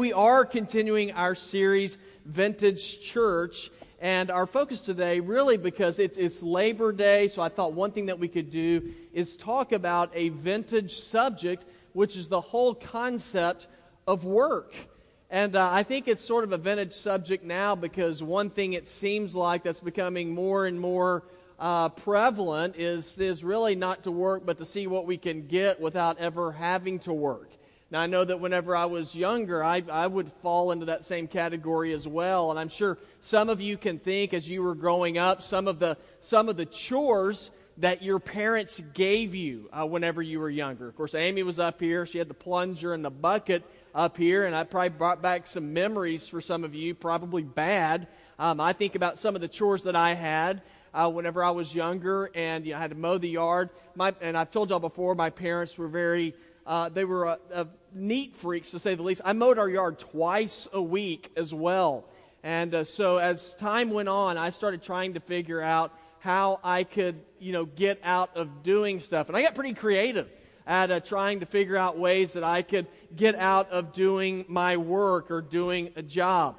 we are continuing our series, Vintage Church. And our focus today, really, because it's, it's Labor Day, so I thought one thing that we could do is talk about a vintage subject, which is the whole concept of work. And uh, I think it's sort of a vintage subject now because one thing it seems like that's becoming more and more uh, prevalent is, is really not to work, but to see what we can get without ever having to work. Now, I know that whenever I was younger, I, I would fall into that same category as well. And I'm sure some of you can think as you were growing up, some of the, some of the chores that your parents gave you uh, whenever you were younger. Of course, Amy was up here. She had the plunger and the bucket up here, and I probably brought back some memories for some of you, probably bad. Um, I think about some of the chores that I had. Uh, whenever I was younger, and you know, I had to mow the yard. My, and I've told y'all before, my parents were very uh, they were a, a neat freaks, to say the least. I mowed our yard twice a week as well. And uh, so as time went on, I started trying to figure out how I could, you know, get out of doing stuff. And I got pretty creative at uh, trying to figure out ways that I could get out of doing my work or doing a job.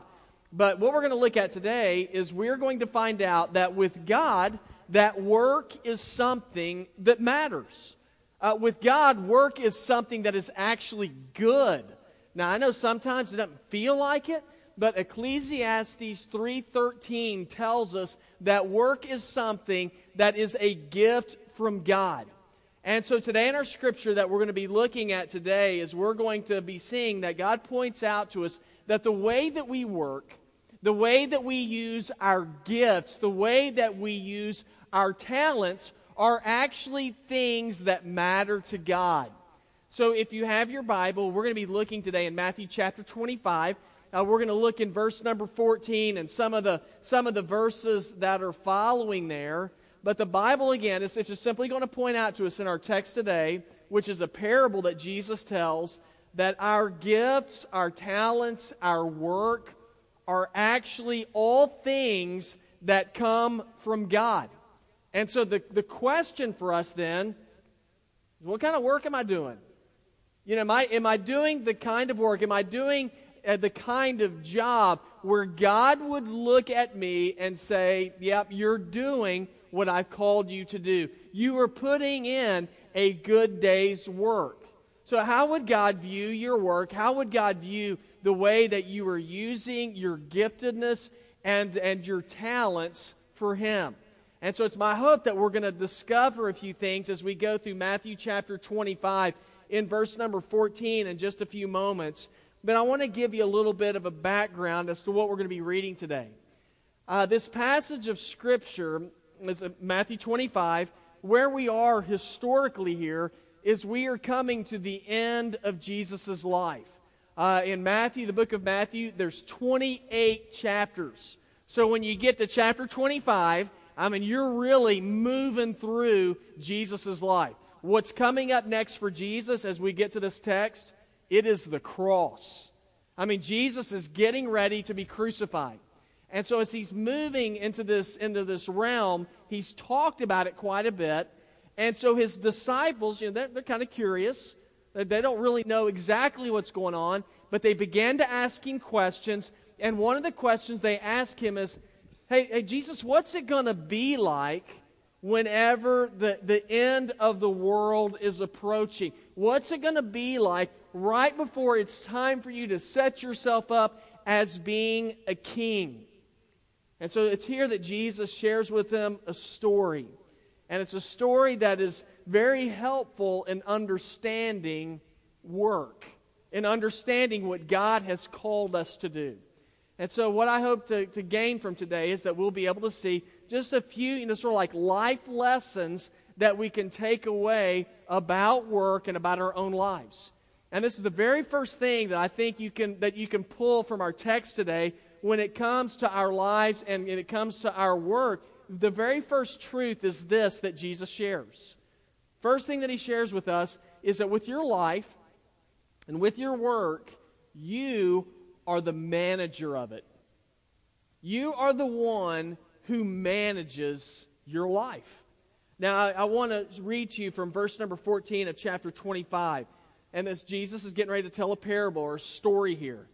But what we're going to look at today is we're going to find out that with God, that work is something that matters. Uh, with God, work is something that is actually good. Now, I know sometimes it doesn't feel like it, but Ecclesiastes 3:13 tells us that work is something that is a gift from God. And so today in our scripture that we're going to be looking at today is we're going to be seeing that God points out to us that the way that we work, the way that we use our gifts, the way that we use our talents are actually things that matter to God. So if you have your Bible, we're going to be looking today in Matthew chapter 25. Uh, we're going to look in verse number 14 and some of the, some of the verses that are following there. But the Bible, again, is it's just simply going to point out to us in our text today, which is a parable that Jesus tells, that our gifts, our talents, our work are actually all things that come from God. And so the, the question for us then is what kind of work am I doing? You know, am I, am I doing the kind of work, am I doing uh, the kind of job where God would look at me and say, Yep, you're doing what I've called you to do. You are putting in a good day's work. So, how would God view your work? How would God view the way that you are using your giftedness and, and your talents for Him? And so it's my hope that we're going to discover a few things as we go through Matthew chapter 25 in verse number 14 in just a few moments. But I want to give you a little bit of a background as to what we're going to be reading today. Uh, this passage of Scripture is Matthew 25. Where we are historically here is we are coming to the end of Jesus' life. Uh, in Matthew, the book of Matthew, there's 28 chapters. So when you get to chapter 25, I mean, you're really moving through Jesus' life. What's coming up next for Jesus as we get to this text? It is the cross. I mean, Jesus is getting ready to be crucified. And so as he's moving into this, into this realm, he's talked about it quite a bit. And so his disciples, you know, they're, they're kind of curious. They don't really know exactly what's going on, but they began to ask him questions. And one of the questions they ask him is, Hey, hey Jesus, what's it going to be like whenever the, the end of the world is approaching? What's it going to be like right before it's time for you to set yourself up as being a king? And so it's here that Jesus shares with them a story. And it's a story that is very helpful in understanding work, in understanding what God has called us to do. And so, what I hope to, to gain from today is that we'll be able to see just a few, you know, sort of like life lessons that we can take away about work and about our own lives. And this is the very first thing that I think you can, that you can pull from our text today when it comes to our lives and when it comes to our work. The very first truth is this that Jesus shares. First thing that he shares with us is that with your life and with your work, you are the manager of it. You are the one who manages your life. Now, I, I want to read to you from verse number 14 of chapter 25. And this Jesus is getting ready to tell a parable or a story here.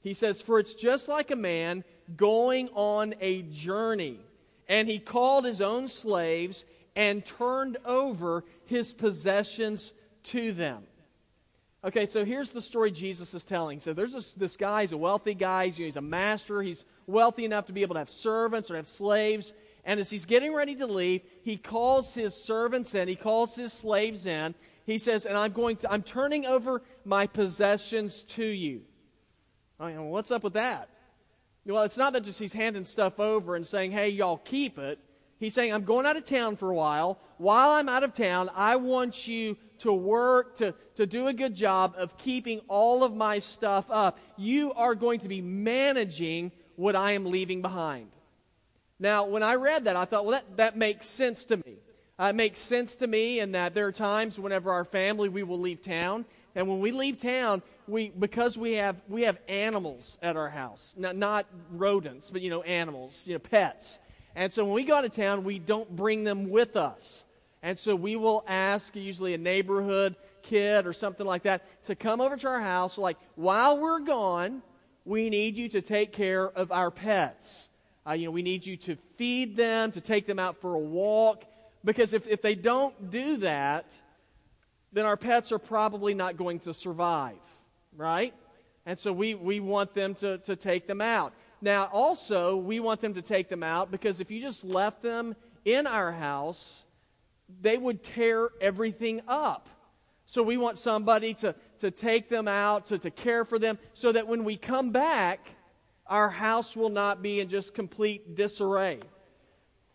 He says, For it's just like a man going on a journey. And he called his own slaves and turned over his possessions to them. Okay, so here's the story Jesus is telling. So there's this, this guy, he's a wealthy guy, he's, he's a master, he's wealthy enough to be able to have servants or have slaves. And as he's getting ready to leave, he calls his servants in, he calls his slaves in. He says, And I'm going to, I'm turning over my possessions to you. I mean, what's up with that? Well, it's not that just he's handing stuff over and saying, Hey, y'all keep it. He's saying, I'm going out of town for a while. While I'm out of town, I want you to work, to, to do a good job of keeping all of my stuff up. You are going to be managing what I am leaving behind. Now, when I read that, I thought, well, that, that makes sense to me. Uh, it makes sense to me in that there are times whenever our family, we will leave town. And when we leave town, we, because we have, we have animals at our house, not, not rodents, but, you know, animals, you know, pets. And so when we go out of town, we don't bring them with us. And so we will ask usually a neighborhood kid or something like that to come over to our house. Like, while we're gone, we need you to take care of our pets. Uh, you know, we need you to feed them, to take them out for a walk. Because if, if they don't do that, then our pets are probably not going to survive, right? And so we, we want them to, to take them out. Now, also, we want them to take them out because if you just left them in our house, they would tear everything up. So we want somebody to, to take them out, to, to care for them, so that when we come back, our house will not be in just complete disarray.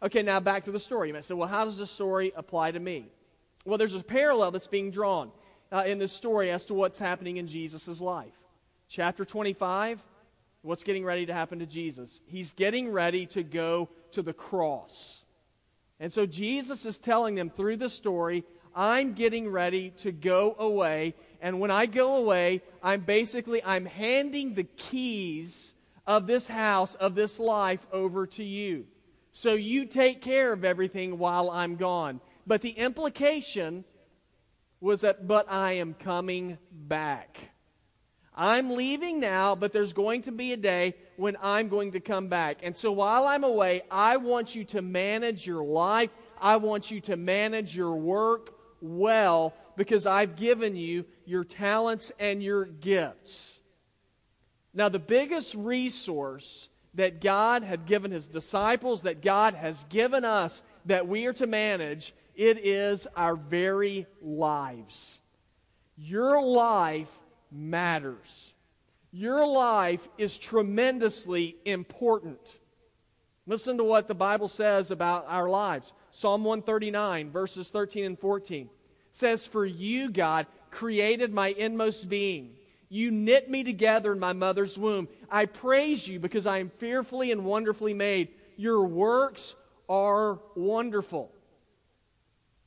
Okay, now back to the story. You might say, well, how does this story apply to me? Well, there's a parallel that's being drawn uh, in this story as to what's happening in Jesus' life. Chapter 25, what's getting ready to happen to Jesus? He's getting ready to go to the cross. And so Jesus is telling them through the story, I'm getting ready to go away. And when I go away, I'm basically I'm handing the keys of this house, of this life over to you. So you take care of everything while I'm gone. But the implication was that, but I am coming back. I'm leaving now, but there's going to be a day when I'm going to come back. And so while I'm away, I want you to manage your life. I want you to manage your work well because I've given you your talents and your gifts. Now, the biggest resource that God had given his disciples, that God has given us, that we are to manage, it is our very lives. Your life matters. Your life is tremendously important. Listen to what the Bible says about our lives. Psalm 139, verses 13 and 14 says, For you, God, created my inmost being. You knit me together in my mother's womb. I praise you because I am fearfully and wonderfully made. Your works are wonderful.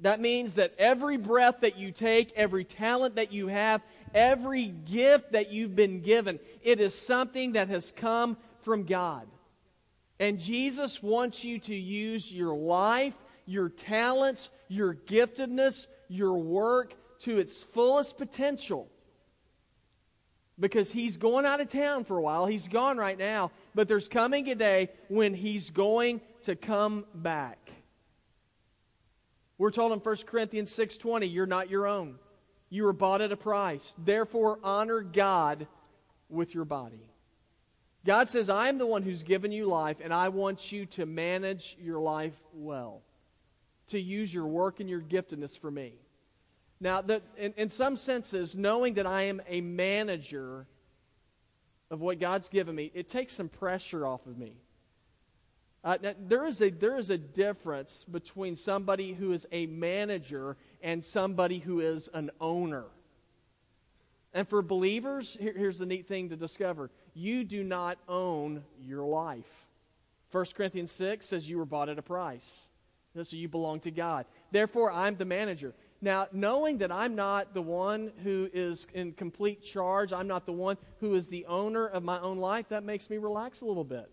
That means that every breath that you take, every talent that you have, every gift that you've been given, it is something that has come from God. And Jesus wants you to use your life, your talents, your giftedness, your work to its fullest potential. Because he's going out of town for a while. He's gone right now. But there's coming a day when he's going to come back. We're told in 1 Corinthians 6:20, you're not your own. You were bought at a price. Therefore honor God with your body. God says, I am the one who's given you life, and I want you to manage your life well, to use your work and your giftedness for me. Now, the, in, in some senses, knowing that I am a manager of what God's given me, it takes some pressure off of me. Uh, there, is a, there is a difference between somebody who is a manager and somebody who is an owner. And for believers, here, here's the neat thing to discover you do not own your life. 1 Corinthians 6 says you were bought at a price. So you belong to God. Therefore, I'm the manager. Now, knowing that I'm not the one who is in complete charge, I'm not the one who is the owner of my own life, that makes me relax a little bit.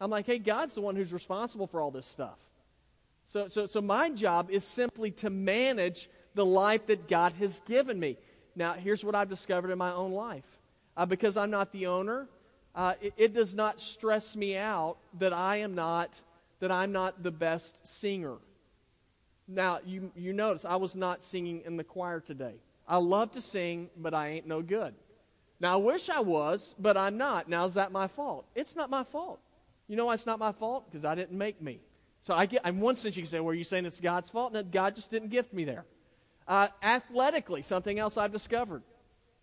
I'm like, hey, God's the one who's responsible for all this stuff. So, so, so my job is simply to manage the life that God has given me. Now, here's what I've discovered in my own life. Uh, because I'm not the owner, uh, it, it does not stress me out that I am not that I'm not the best singer. Now, you, you notice I was not singing in the choir today. I love to sing, but I ain't no good. Now, I wish I was, but I'm not. Now, is that my fault? It's not my fault. You know why it's not my fault? Because I didn't make me. So I get, in one sense, you can say, well, are you saying it's God's fault? No, God just didn't gift me there. Uh, athletically, something else I've discovered.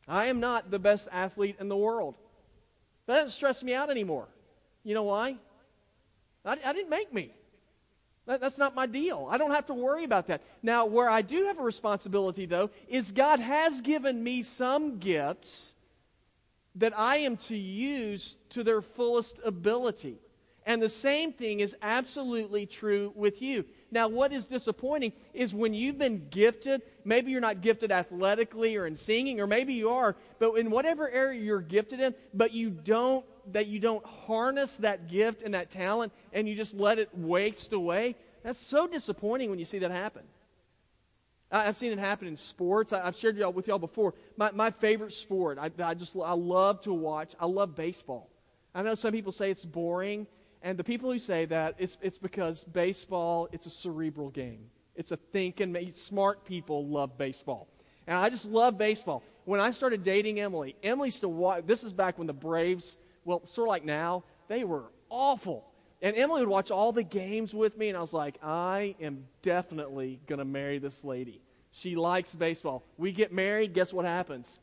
I am not the best athlete in the world. That doesn't stress me out anymore. You know why? I, I didn't make me. That, that's not my deal. I don't have to worry about that. Now, where I do have a responsibility, though, is God has given me some gifts that I am to use to their fullest ability. And the same thing is absolutely true with you. Now, what is disappointing is when you've been gifted, maybe you're not gifted athletically or in singing, or maybe you are, but in whatever area you're gifted in, but you don't that you don't harness that gift and that talent and you just let it waste away. That's so disappointing when you see that happen. I've seen it happen in sports. I've shared y'all with y'all before. My, my favorite sport, I, I just I love to watch. I love baseball. I know some people say it's boring. And the people who say that, it's, it's because baseball, it's a cerebral game. It's a thinking, smart people love baseball. And I just love baseball. When I started dating Emily, Emily used to watch, this is back when the Braves, well, sort of like now, they were awful. And Emily would watch all the games with me, and I was like, I am definitely going to marry this lady. She likes baseball. We get married, guess what happens?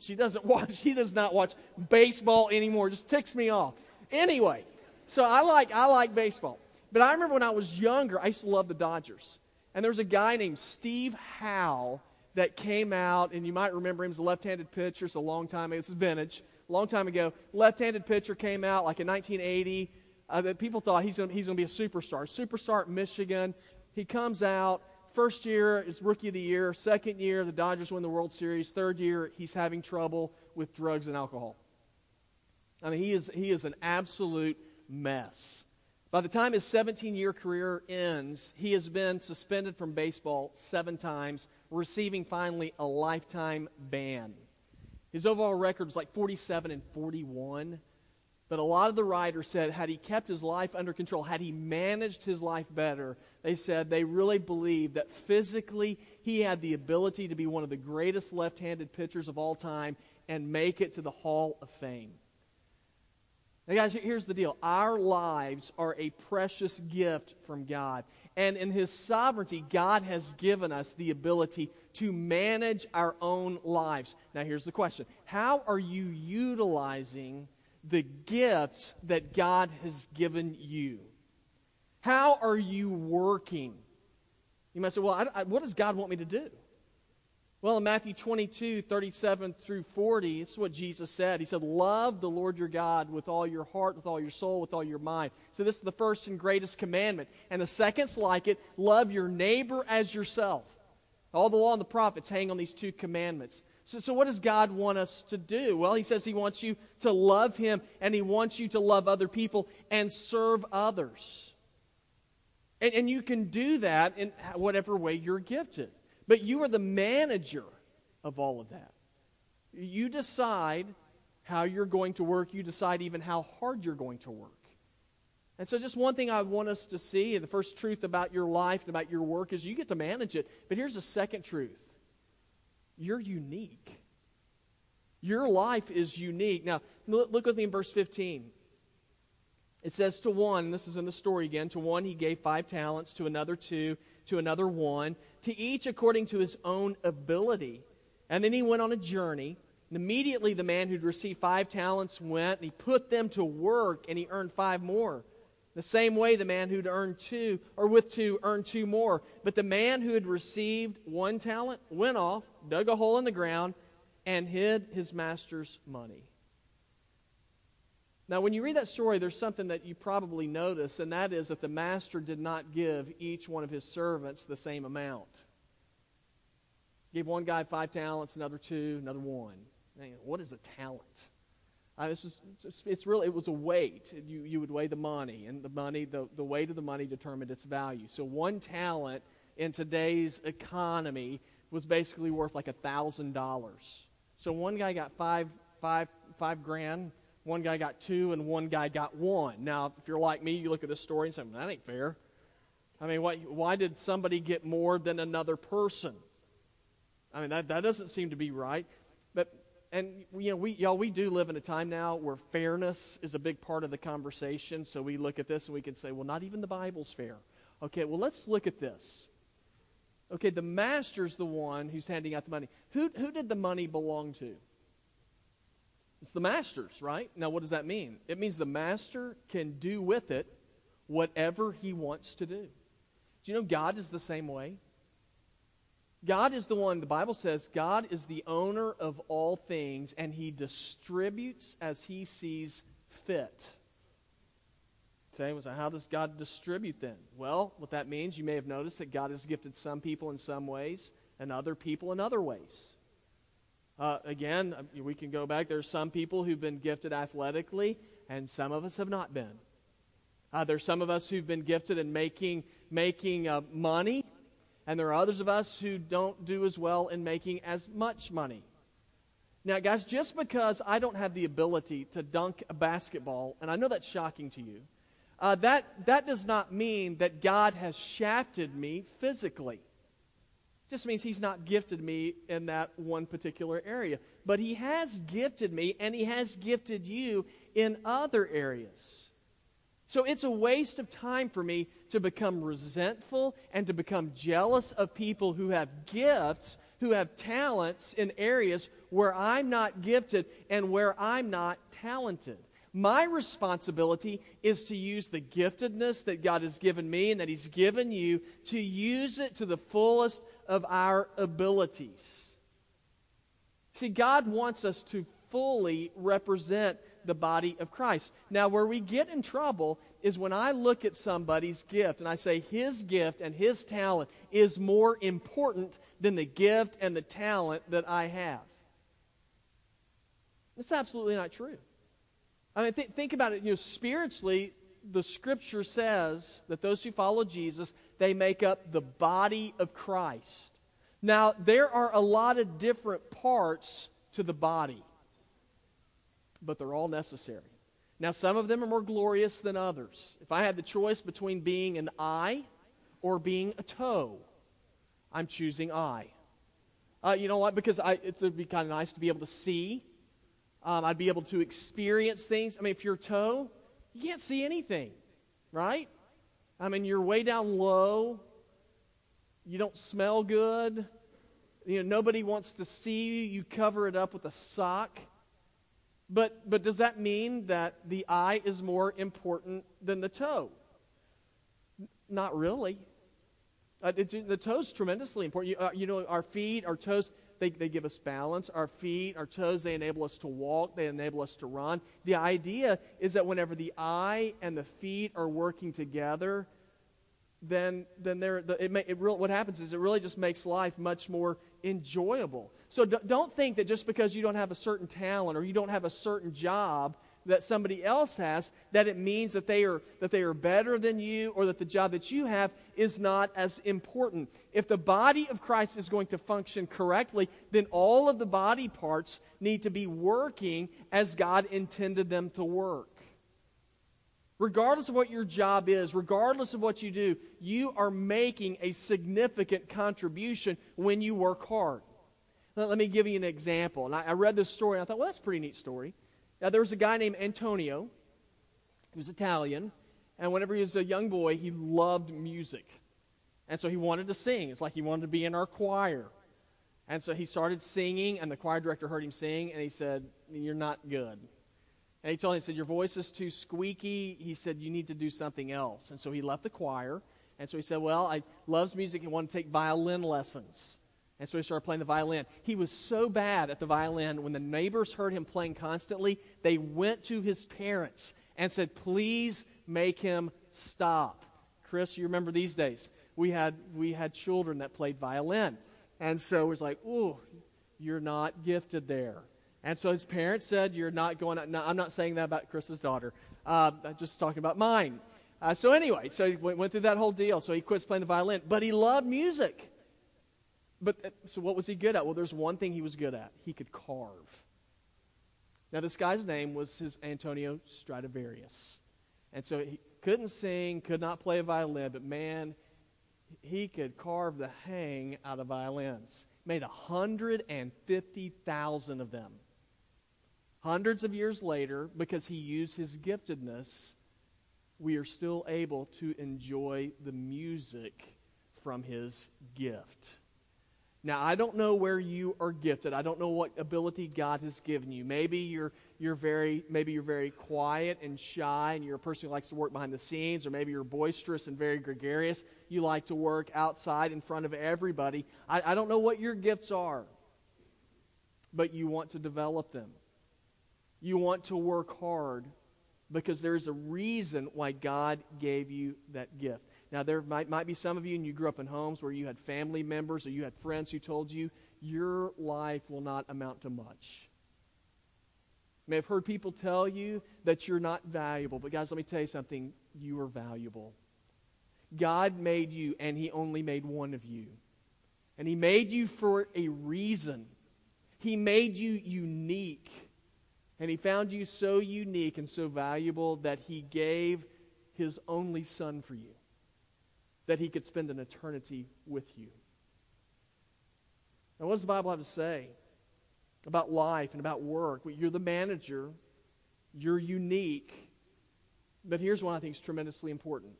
She doesn't watch, she does not watch baseball anymore. Just ticks me off. Anyway, so I like, I like baseball. But I remember when I was younger, I used to love the Dodgers. And there was a guy named Steve Howe that came out, and you might remember him as a left handed pitcher. It's a long time ago. It's vintage. A long time ago. Left handed pitcher came out like in 1980. Uh, that people thought he's going he's to be a superstar. Superstar at Michigan. He comes out. First year is rookie of the year. Second year, the Dodgers win the World Series. Third year, he's having trouble with drugs and alcohol. I mean, he is, he is an absolute mess. By the time his 17 year career ends, he has been suspended from baseball seven times, receiving finally a lifetime ban. His overall record was like 47 and 41. But a lot of the writers said, had he kept his life under control, had he managed his life better, they said they really believed that physically he had the ability to be one of the greatest left handed pitchers of all time and make it to the Hall of Fame. Now, guys, here's the deal our lives are a precious gift from God. And in His sovereignty, God has given us the ability to manage our own lives. Now, here's the question How are you utilizing the gifts that God has given you? How are you working? You might say, Well, I, I, what does God want me to do? Well, in Matthew 22, 37 through 40, it's what Jesus said. He said, Love the Lord your God with all your heart, with all your soul, with all your mind. So, this is the first and greatest commandment. And the second's like it love your neighbor as yourself. All the law and the prophets hang on these two commandments. So, so, what does God want us to do? Well, He says He wants you to love Him and He wants you to love other people and serve others. And, and you can do that in whatever way you're gifted. But you are the manager of all of that. You decide how you're going to work, you decide even how hard you're going to work. And so, just one thing I want us to see, the first truth about your life and about your work is you get to manage it. But here's the second truth you're unique. Your life is unique. Now, look with me in verse 15. It says, To one, this is in the story again, to one he gave five talents, to another two, to another one, to each according to his own ability. And then he went on a journey. And immediately the man who'd received five talents went, and he put them to work, and he earned five more. The same way the man who'd earned two, or with two, earned two more. But the man who had received one talent went off, dug a hole in the ground, and hid his master's money. Now, when you read that story, there's something that you probably notice, and that is that the master did not give each one of his servants the same amount. Gave one guy five talents, another two, another one. what is a talent? Uh, this is, it's, really, it was a weight. You, you would weigh the money, and the money, the, the weight of the money determined its value. So one talent in today's economy was basically worth like a thousand dollars. So one guy got five, five, five grand One guy got two and one guy got one. Now, if you're like me, you look at this story and say, that ain't fair. I mean, why, why did somebody get more than another person? I mean, that, that doesn't seem to be right. But, and, you know, we, y'all, we do live in a time now where fairness is a big part of the conversation. So we look at this and we can say, well, not even the Bible's fair. Okay, well, let's look at this. Okay, the master's the one who's handing out the money. Who, who did the money belong to? It's the master's, right? Now, what does that mean? It means the master can do with it whatever he wants to do. Do you know God is the same way? God is the one, the Bible says, God is the owner of all things, and he distributes as he sees fit. Say, so how does God distribute then? Well, what that means, you may have noticed that God has gifted some people in some ways and other people in other ways. Uh, again, uh, we can go back. There's some people who've been gifted athletically, and some of us have not been. Uh, there's some of us who've been gifted in making making uh, money, and there are others of us who don't do as well in making as much money. Now, guys, just because I don't have the ability to dunk a basketball, and I know that's shocking to you, uh, that, that does not mean that God has shafted me physically. Just means He's not gifted me in that one particular area. But He has gifted me, and He has gifted you in other areas. So it's a waste of time for me to become resentful and to become jealous of people who have gifts, who have talents in areas where I'm not gifted and where I'm not talented. My responsibility is to use the giftedness that God has given me and that He's given you to use it to the fullest of our abilities. See, God wants us to fully represent the body of Christ. Now, where we get in trouble is when I look at somebody's gift and I say his gift and his talent is more important than the gift and the talent that I have. That's absolutely not true. I mean, th- think about it. You know, spiritually, the scripture says that those who follow Jesus, they make up the body of Christ. Now, there are a lot of different parts to the body, but they're all necessary. Now, some of them are more glorious than others. If I had the choice between being an eye or being a toe, I'm choosing eye. Uh, you know what? Because I, it would be kind of nice to be able to see um, I'd be able to experience things. I mean, if you're a toe, you can't see anything, right? I mean, you're way down low. You don't smell good. You know, nobody wants to see you. You cover it up with a sock. But, but does that mean that the eye is more important than the toe? Not really. Uh, it, the toe's tremendously important. You, uh, you know, our feet, our toes, they, they give us balance. Our feet, our toes, they enable us to walk, they enable us to run. The idea is that whenever the eye and the feet are working together, then, then there, the, it, may, it real, what happens is it really just makes life much more enjoyable. So d- don't think that just because you don't have a certain talent or you don't have a certain job that somebody else has that it means that they are that they are better than you or that the job that you have is not as important. If the body of christ is going to function correctly then all of the body parts need to be working as god intended them to work. Regardless of what your job is regardless of what you do you are making a significant contribution when you work hard. Let, me give you an example. And I read this story and i thought well that's a pretty neat story now, there was a guy named Antonio. He was Italian. And whenever he was a young boy, he loved music. And so he wanted to sing. It's like he wanted to be in our choir. And so he started singing, and the choir director heard him sing, and he said, You're not good. And he told him, he said, Your voice is too squeaky. He said, You need to do something else. And so he left the choir. And so he said, Well, I loves music and want to take violin lessons. And so he started playing the violin. He was so bad at the violin, when the neighbors heard him playing constantly, they went to his parents and said, Please make him stop. Chris, you remember these days? We had, we had children that played violin. And so it was like, Ooh, you're not gifted there. And so his parents said, You're not going No, I'm not saying that about Chris's daughter. Uh, I'm just talking about mine. Uh, so anyway, so he went, went through that whole deal. So he quits playing the violin. But he loved music. But uh, so what was he good at? Well, there's one thing he was good at. He could carve. Now, this guy's name was his Antonio Stradivarius. And so he couldn't sing, could not play a violin, but man, he could carve the hang out of violins. Made 150,000 of them. Hundreds of years later, because he used his giftedness, we are still able to enjoy the music from his gift. Now, I don't know where you are gifted. I don't know what ability God has given you. Maybe you're, you're very, maybe you're very quiet and shy and you're a person who likes to work behind the scenes, or maybe you're boisterous and very gregarious. You like to work outside in front of everybody. I, I don't know what your gifts are, but you want to develop them. You want to work hard because there's a reason why God gave you that gift. Now, there might, might be some of you, and you grew up in homes where you had family members or you had friends who told you your life will not amount to much. You may have heard people tell you that you're not valuable, but guys, let me tell you something. You are valuable. God made you, and He only made one of you. And He made you for a reason. He made you unique. And He found you so unique and so valuable that He gave His only Son for you that he could spend an eternity with you. Now, what does the Bible have to say about life and about work? Well, you're the manager, you're unique, but here's one I think is tremendously important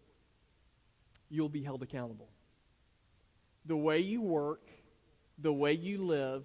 you'll be held accountable. The way you work, the way you live,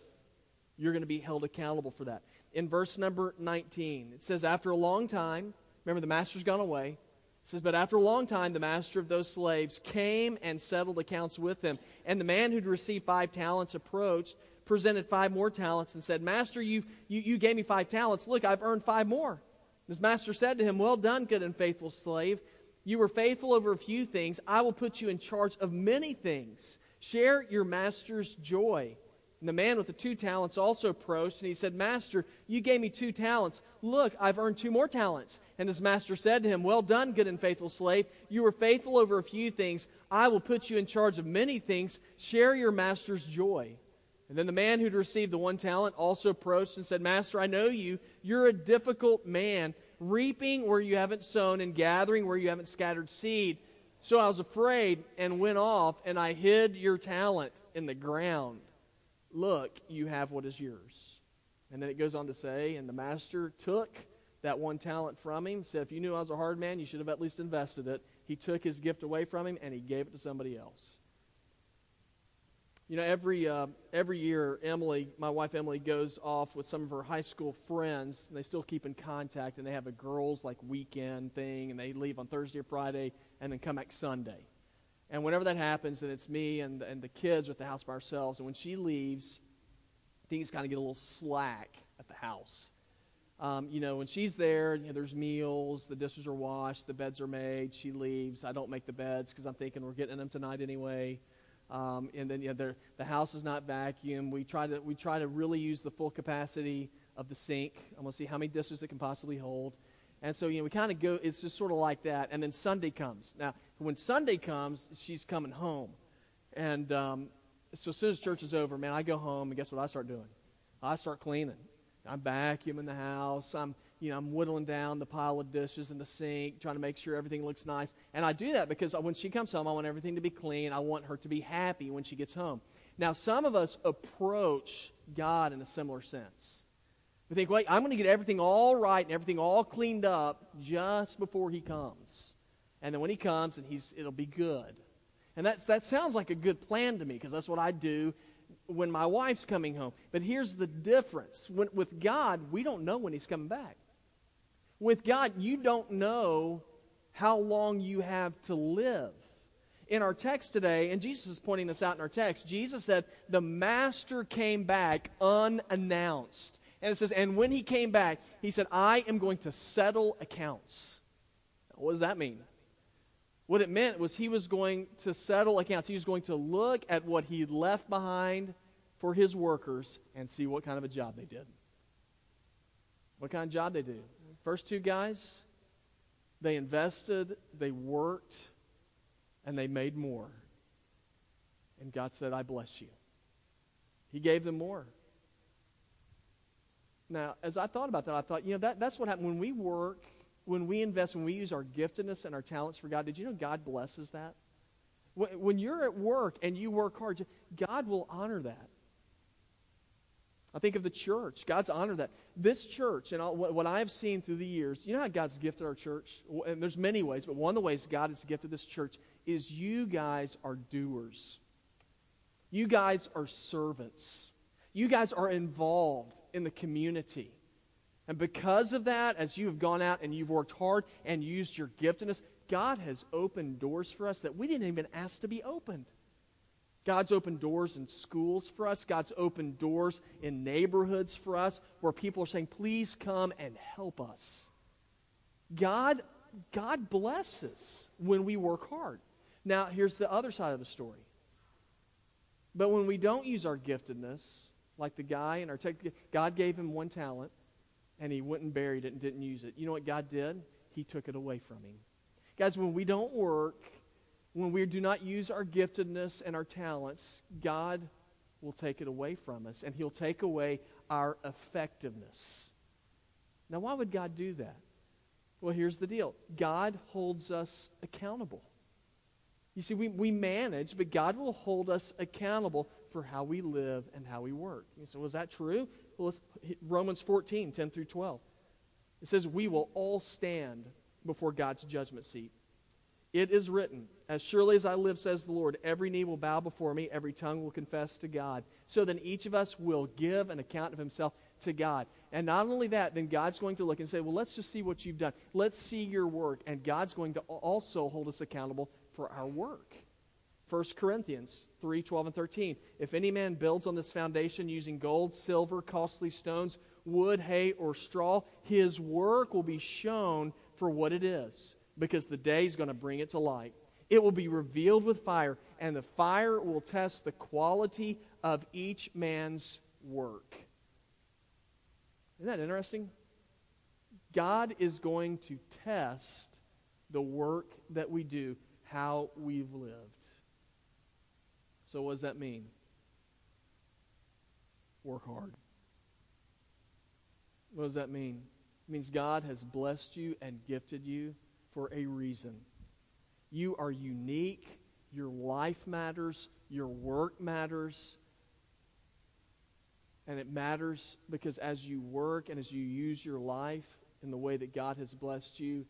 you're going to be held accountable for that. In verse number 19, it says, After a long time, remember the master's gone away, says, But after a long time, the master of those slaves came and settled accounts with them. And the man who'd received five talents approached, presented five more talents, and said, Master, you, you, you gave me five talents. Look, I've earned five more. His master said to him, Well done, good and faithful slave. You were faithful over a few things. I will put you in charge of many things. Share your master's joy. And the man with the two talents also approached, and he said, Master, you gave me two talents. Look, I've earned two more talents. And his master said to him, Well done, good and faithful slave. You were faithful over a few things. I will put you in charge of many things. Share your master's joy. And then the man who'd received the one talent also approached and said, Master, I know you. You're a difficult man, reaping where you haven't sown and gathering where you haven't scattered seed. So I was afraid and went off, and I hid your talent in the ground. Look, you have what is yours. And then it goes on to say, and the master took that one talent from him, said, If you knew I was a hard man, you should have at least invested it. He took his gift away from him and he gave it to somebody else. You know, every, uh, every year, Emily, my wife Emily, goes off with some of her high school friends, and they still keep in contact, and they have a girls' like weekend thing, and they leave on Thursday or Friday and then come back Sunday. And whenever that happens, then it's me and, and the kids are at the house by ourselves. And when she leaves, things kind of get a little slack at the house. Um, you know, when she's there, you know, there's meals, the dishes are washed, the beds are made. She leaves. I don't make the beds because I'm thinking we're getting them tonight anyway. Um, and then you know, the house is not vacuumed. We try to we try to really use the full capacity of the sink. I'm gonna see how many dishes it can possibly hold. And so, you know, we kind of go, it's just sort of like that. And then Sunday comes. Now, when Sunday comes, she's coming home. And um, so as soon as church is over, man, I go home, and guess what I start doing? I start cleaning. I'm vacuuming the house. I'm, you know, I'm whittling down the pile of dishes in the sink, trying to make sure everything looks nice. And I do that because when she comes home, I want everything to be clean. I want her to be happy when she gets home. Now, some of us approach God in a similar sense. We think, wait, I'm going to get everything all right and everything all cleaned up just before he comes. And then when he comes, and he's, it'll be good. And that's, that sounds like a good plan to me because that's what I do when my wife's coming home. But here's the difference when, with God, we don't know when he's coming back. With God, you don't know how long you have to live. In our text today, and Jesus is pointing this out in our text, Jesus said, The master came back unannounced. And it says, and when he came back, he said, I am going to settle accounts. What does that mean? What it meant was he was going to settle accounts. He was going to look at what he left behind for his workers and see what kind of a job they did. What kind of job they did. First two guys, they invested, they worked, and they made more. And God said, I bless you. He gave them more. Now, as I thought about that, I thought, you know, that, that's what happens when we work, when we invest, when we use our giftedness and our talents for God. Did you know God blesses that? When you're at work and you work hard, God will honor that. I think of the church. God's honored that. This church, and all what I've seen through the years, you know how God's gifted our church? And there's many ways, but one of the ways God has gifted this church is you guys are doers. You guys are servants. You guys are involved in the community. And because of that, as you have gone out and you've worked hard and used your giftedness, God has opened doors for us that we didn't even ask to be opened. God's opened doors in schools for us. God's opened doors in neighborhoods for us where people are saying, please come and help us. God, God blesses when we work hard. Now, here's the other side of the story. But when we don't use our giftedness, like the guy in our tech, God gave him one talent and he went and buried it and didn't use it. You know what God did? He took it away from him. Guys, when we don't work, when we do not use our giftedness and our talents, God will take it away from us and He'll take away our effectiveness. Now, why would God do that? Well, here's the deal God holds us accountable. You see, we, we manage, but God will hold us accountable for how we live and how we work. You say, was that true? Well, Romans 14, 10 through 12. It says, We will all stand before God's judgment seat. It is written, As surely as I live, says the Lord, every knee will bow before me, every tongue will confess to God. So then each of us will give an account of himself to God. And not only that, then God's going to look and say, Well, let's just see what you've done. Let's see your work. And God's going to also hold us accountable for our work. 1 Corinthians 3 12 and 13. If any man builds on this foundation using gold, silver, costly stones, wood, hay, or straw, his work will be shown for what it is because the day is going to bring it to light. It will be revealed with fire, and the fire will test the quality of each man's work. Isn't that interesting? God is going to test the work that we do, how we've lived. So, what does that mean? Work hard. What does that mean? It means God has blessed you and gifted you for a reason. You are unique. Your life matters. Your work matters. And it matters because as you work and as you use your life in the way that God has blessed you,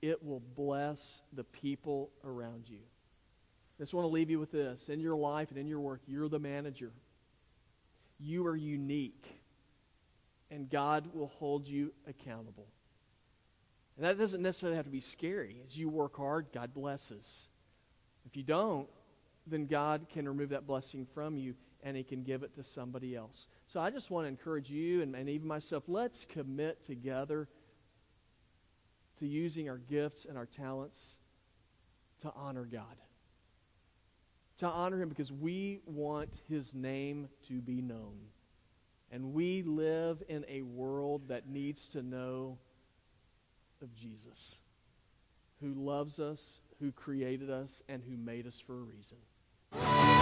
it will bless the people around you. I just want to leave you with this. In your life and in your work, you're the manager. You are unique. And God will hold you accountable. And that doesn't necessarily have to be scary. As you work hard, God blesses. If you don't, then God can remove that blessing from you and He can give it to somebody else. So I just want to encourage you and, and even myself let's commit together to using our gifts and our talents to honor God. To honor Him because we want His name to be known. And we live in a world that needs to know of Jesus, who loves us, who created us, and who made us for a reason.